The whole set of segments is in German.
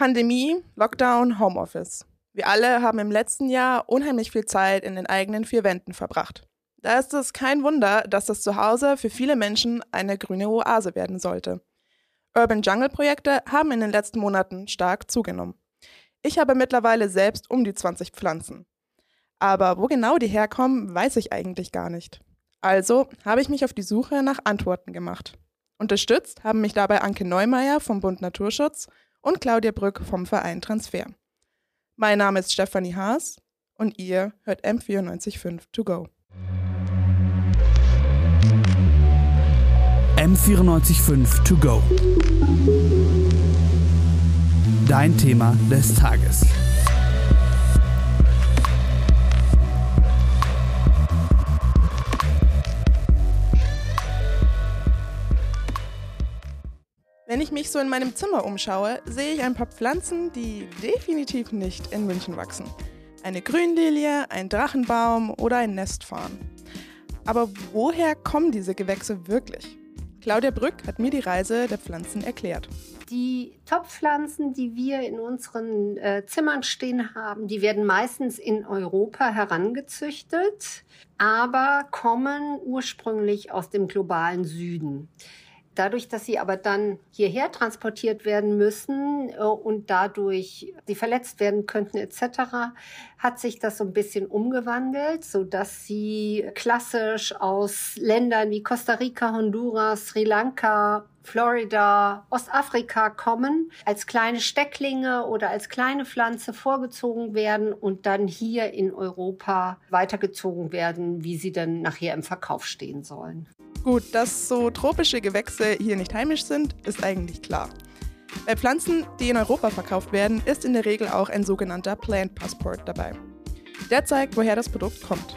Pandemie, Lockdown, Homeoffice. Wir alle haben im letzten Jahr unheimlich viel Zeit in den eigenen vier Wänden verbracht. Da ist es kein Wunder, dass das Zuhause für viele Menschen eine grüne Oase werden sollte. Urban Jungle Projekte haben in den letzten Monaten stark zugenommen. Ich habe mittlerweile selbst um die 20 Pflanzen. Aber wo genau die herkommen, weiß ich eigentlich gar nicht. Also habe ich mich auf die Suche nach Antworten gemacht. Unterstützt haben mich dabei Anke Neumeier vom Bund Naturschutz und Claudia Brück vom Verein Transfer. Mein Name ist Stefanie Haas und ihr hört M945 To Go. M945 To Go. Dein Thema des Tages. Ich mich so in meinem Zimmer umschaue, sehe ich ein paar Pflanzen, die definitiv nicht in München wachsen. Eine Grünlilie, ein Drachenbaum oder ein Nestfarn. Aber woher kommen diese Gewächse wirklich? Claudia Brück hat mir die Reise der Pflanzen erklärt. Die Topfpflanzen, die wir in unseren äh, Zimmern stehen haben, die werden meistens in Europa herangezüchtet, aber kommen ursprünglich aus dem globalen Süden. Dadurch, dass sie aber dann hierher transportiert werden müssen äh, und dadurch sie verletzt werden könnten etc., hat sich das so ein bisschen umgewandelt, so dass sie klassisch aus Ländern wie Costa Rica, Honduras, Sri Lanka, Florida, Ostafrika kommen, als kleine Stecklinge oder als kleine Pflanze vorgezogen werden und dann hier in Europa weitergezogen werden, wie sie dann nachher im Verkauf stehen sollen. Gut, dass so tropische Gewächse hier nicht heimisch sind, ist eigentlich klar. Bei Pflanzen, die in Europa verkauft werden, ist in der Regel auch ein sogenannter Plant Passport dabei. Der zeigt, woher das Produkt kommt.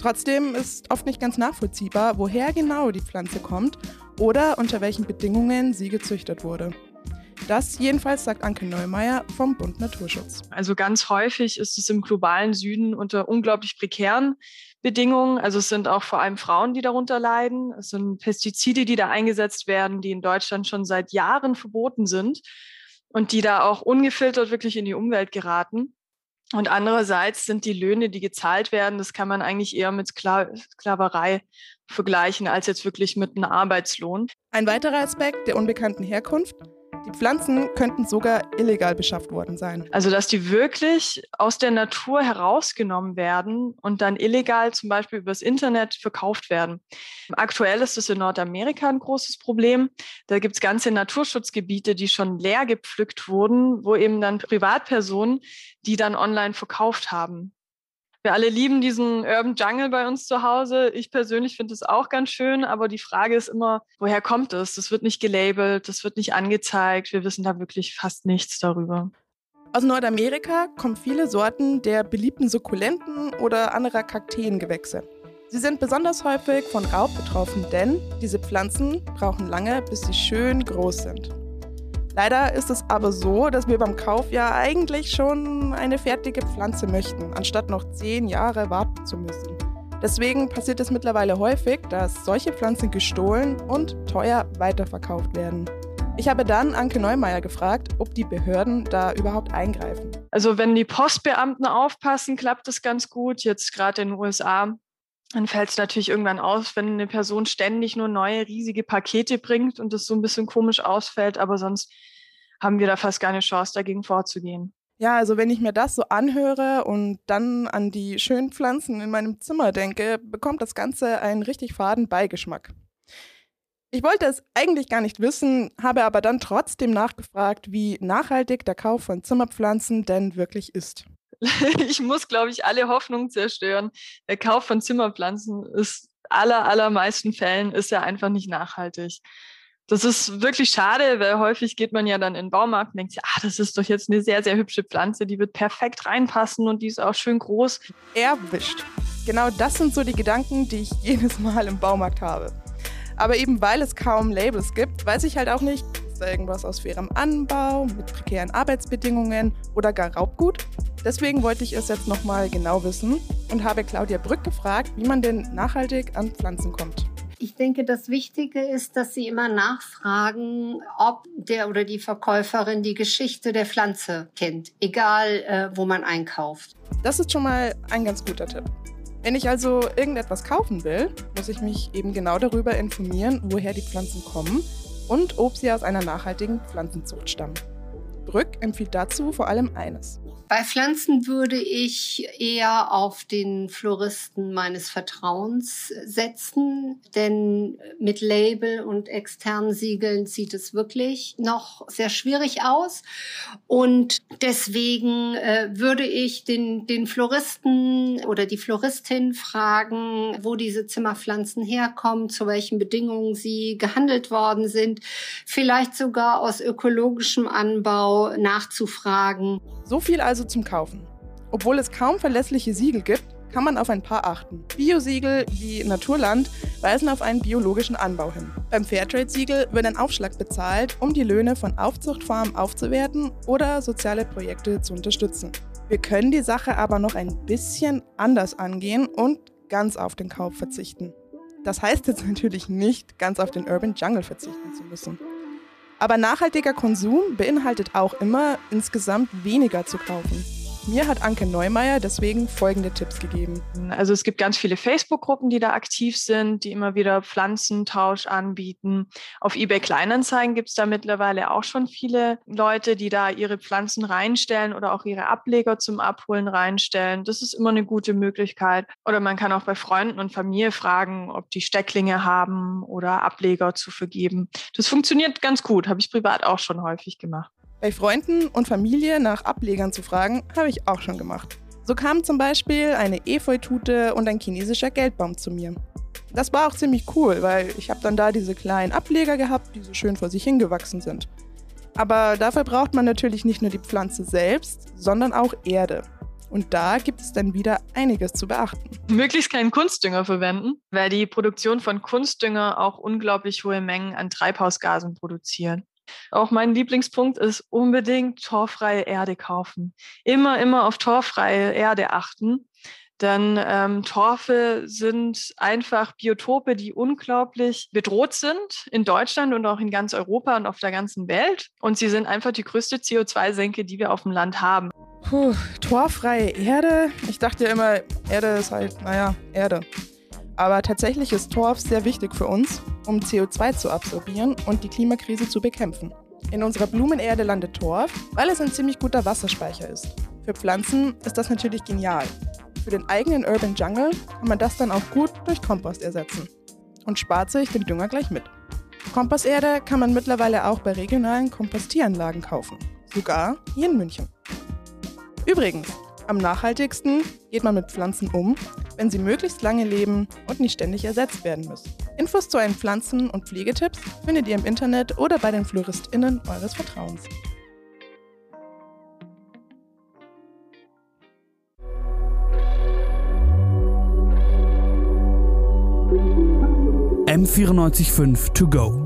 Trotzdem ist oft nicht ganz nachvollziehbar, woher genau die Pflanze kommt oder unter welchen Bedingungen sie gezüchtet wurde. Das jedenfalls sagt Anke Neumeier vom Bund Naturschutz. Also ganz häufig ist es im globalen Süden unter unglaublich prekären Bedingungen. Also es sind auch vor allem Frauen, die darunter leiden. Es sind Pestizide, die da eingesetzt werden, die in Deutschland schon seit Jahren verboten sind und die da auch ungefiltert wirklich in die Umwelt geraten. Und andererseits sind die Löhne, die gezahlt werden, das kann man eigentlich eher mit Sklaverei vergleichen als jetzt wirklich mit einem Arbeitslohn. Ein weiterer Aspekt der unbekannten Herkunft die Pflanzen könnten sogar illegal beschafft worden sein. Also, dass die wirklich aus der Natur herausgenommen werden und dann illegal zum Beispiel übers Internet verkauft werden. Aktuell ist es in Nordamerika ein großes Problem. Da gibt es ganze Naturschutzgebiete, die schon leer gepflückt wurden, wo eben dann Privatpersonen die dann online verkauft haben. Wir alle lieben diesen Urban Jungle bei uns zu Hause. Ich persönlich finde es auch ganz schön, aber die Frage ist immer, woher kommt es? Das wird nicht gelabelt, das wird nicht angezeigt. Wir wissen da wirklich fast nichts darüber. Aus Nordamerika kommen viele Sorten der beliebten Sukkulenten oder anderer Kakteengewächse. Sie sind besonders häufig von Raub betroffen, denn diese Pflanzen brauchen lange, bis sie schön groß sind. Leider ist es aber so, dass wir beim Kauf ja eigentlich schon eine fertige Pflanze möchten, anstatt noch zehn Jahre warten zu müssen. Deswegen passiert es mittlerweile häufig, dass solche Pflanzen gestohlen und teuer weiterverkauft werden. Ich habe dann Anke Neumeier gefragt, ob die Behörden da überhaupt eingreifen. Also wenn die Postbeamten aufpassen, klappt das ganz gut. Jetzt gerade in den USA dann fällt es natürlich irgendwann aus, wenn eine Person ständig nur neue riesige Pakete bringt und das so ein bisschen komisch ausfällt, aber sonst haben wir da fast keine Chance, dagegen vorzugehen. Ja, also wenn ich mir das so anhöre und dann an die schönen Pflanzen in meinem Zimmer denke, bekommt das Ganze einen richtig faden Beigeschmack. Ich wollte es eigentlich gar nicht wissen, habe aber dann trotzdem nachgefragt, wie nachhaltig der Kauf von Zimmerpflanzen denn wirklich ist. ich muss, glaube ich, alle Hoffnungen zerstören. Der Kauf von Zimmerpflanzen ist aller, allermeisten Fällen ist ja einfach nicht nachhaltig. Das ist wirklich schade, weil häufig geht man ja dann in den Baumarkt und denkt sich, ah, das ist doch jetzt eine sehr, sehr hübsche Pflanze, die wird perfekt reinpassen und die ist auch schön groß. Erwischt. Genau das sind so die Gedanken, die ich jedes Mal im Baumarkt habe. Aber eben weil es kaum Labels gibt, weiß ich halt auch nicht, ist da irgendwas aus fairem Anbau, mit prekären Arbeitsbedingungen oder gar Raubgut? Deswegen wollte ich es jetzt nochmal genau wissen und habe Claudia Brück gefragt, wie man denn nachhaltig an Pflanzen kommt. Ich denke, das Wichtige ist, dass Sie immer nachfragen, ob der oder die Verkäuferin die Geschichte der Pflanze kennt, egal äh, wo man einkauft. Das ist schon mal ein ganz guter Tipp. Wenn ich also irgendetwas kaufen will, muss ich mich eben genau darüber informieren, woher die Pflanzen kommen und ob sie aus einer nachhaltigen Pflanzenzucht stammen. Brück empfiehlt dazu vor allem eines. Bei Pflanzen würde ich eher auf den Floristen meines Vertrauens setzen, denn mit Label und externen Siegeln sieht es wirklich noch sehr schwierig aus. Und deswegen äh, würde ich den, den Floristen oder die Floristin fragen, wo diese Zimmerpflanzen herkommen, zu welchen Bedingungen sie gehandelt worden sind, vielleicht sogar aus ökologischem Anbau nachzufragen. So viel also zum Kaufen. Obwohl es kaum verlässliche Siegel gibt, kann man auf ein paar achten. Biosiegel wie Naturland weisen auf einen biologischen Anbau hin. Beim Fairtrade-Siegel wird ein Aufschlag bezahlt, um die Löhne von Aufzuchtfarmen aufzuwerten oder soziale Projekte zu unterstützen. Wir können die Sache aber noch ein bisschen anders angehen und ganz auf den Kauf verzichten. Das heißt jetzt natürlich nicht, ganz auf den Urban Jungle verzichten zu müssen. Aber nachhaltiger Konsum beinhaltet auch immer, insgesamt weniger zu kaufen. Mir hat Anke Neumeier deswegen folgende Tipps gegeben. Also es gibt ganz viele Facebook-Gruppen, die da aktiv sind, die immer wieder Pflanzentausch anbieten. Auf eBay Kleinanzeigen gibt es da mittlerweile auch schon viele Leute, die da ihre Pflanzen reinstellen oder auch ihre Ableger zum Abholen reinstellen. Das ist immer eine gute Möglichkeit. Oder man kann auch bei Freunden und Familie fragen, ob die Stecklinge haben oder Ableger zu vergeben. Das funktioniert ganz gut, habe ich privat auch schon häufig gemacht. Bei Freunden und Familie nach Ablegern zu fragen, habe ich auch schon gemacht. So kamen zum Beispiel eine Efeutute und ein chinesischer Geldbaum zu mir. Das war auch ziemlich cool, weil ich habe dann da diese kleinen Ableger gehabt, die so schön vor sich hingewachsen sind. Aber dafür braucht man natürlich nicht nur die Pflanze selbst, sondern auch Erde. Und da gibt es dann wieder einiges zu beachten. Möglichst keinen Kunstdünger verwenden, weil die Produktion von Kunstdünger auch unglaublich hohe Mengen an Treibhausgasen produzieren. Auch mein Lieblingspunkt ist unbedingt torfreie Erde kaufen. Immer, immer auf torfreie Erde achten. Denn ähm, Torfe sind einfach Biotope, die unglaublich bedroht sind in Deutschland und auch in ganz Europa und auf der ganzen Welt. Und sie sind einfach die größte CO2-Senke, die wir auf dem Land haben. Puh, torfreie Erde? Ich dachte ja immer, Erde ist halt, naja, Erde. Aber tatsächlich ist Torf sehr wichtig für uns, um CO2 zu absorbieren und die Klimakrise zu bekämpfen. In unserer Blumenerde landet Torf, weil es ein ziemlich guter Wasserspeicher ist. Für Pflanzen ist das natürlich genial. Für den eigenen Urban Jungle kann man das dann auch gut durch Kompost ersetzen und spart sich den Dünger gleich mit. Komposterde kann man mittlerweile auch bei regionalen Kompostieranlagen kaufen, sogar hier in München. Übrigens, am nachhaltigsten geht man mit Pflanzen um, wenn sie möglichst lange leben und nicht ständig ersetzt werden müssen. Infos zu einen Pflanzen- und Pflegetipps findet ihr im Internet oder bei den FloristInnen eures Vertrauens. M945 to go.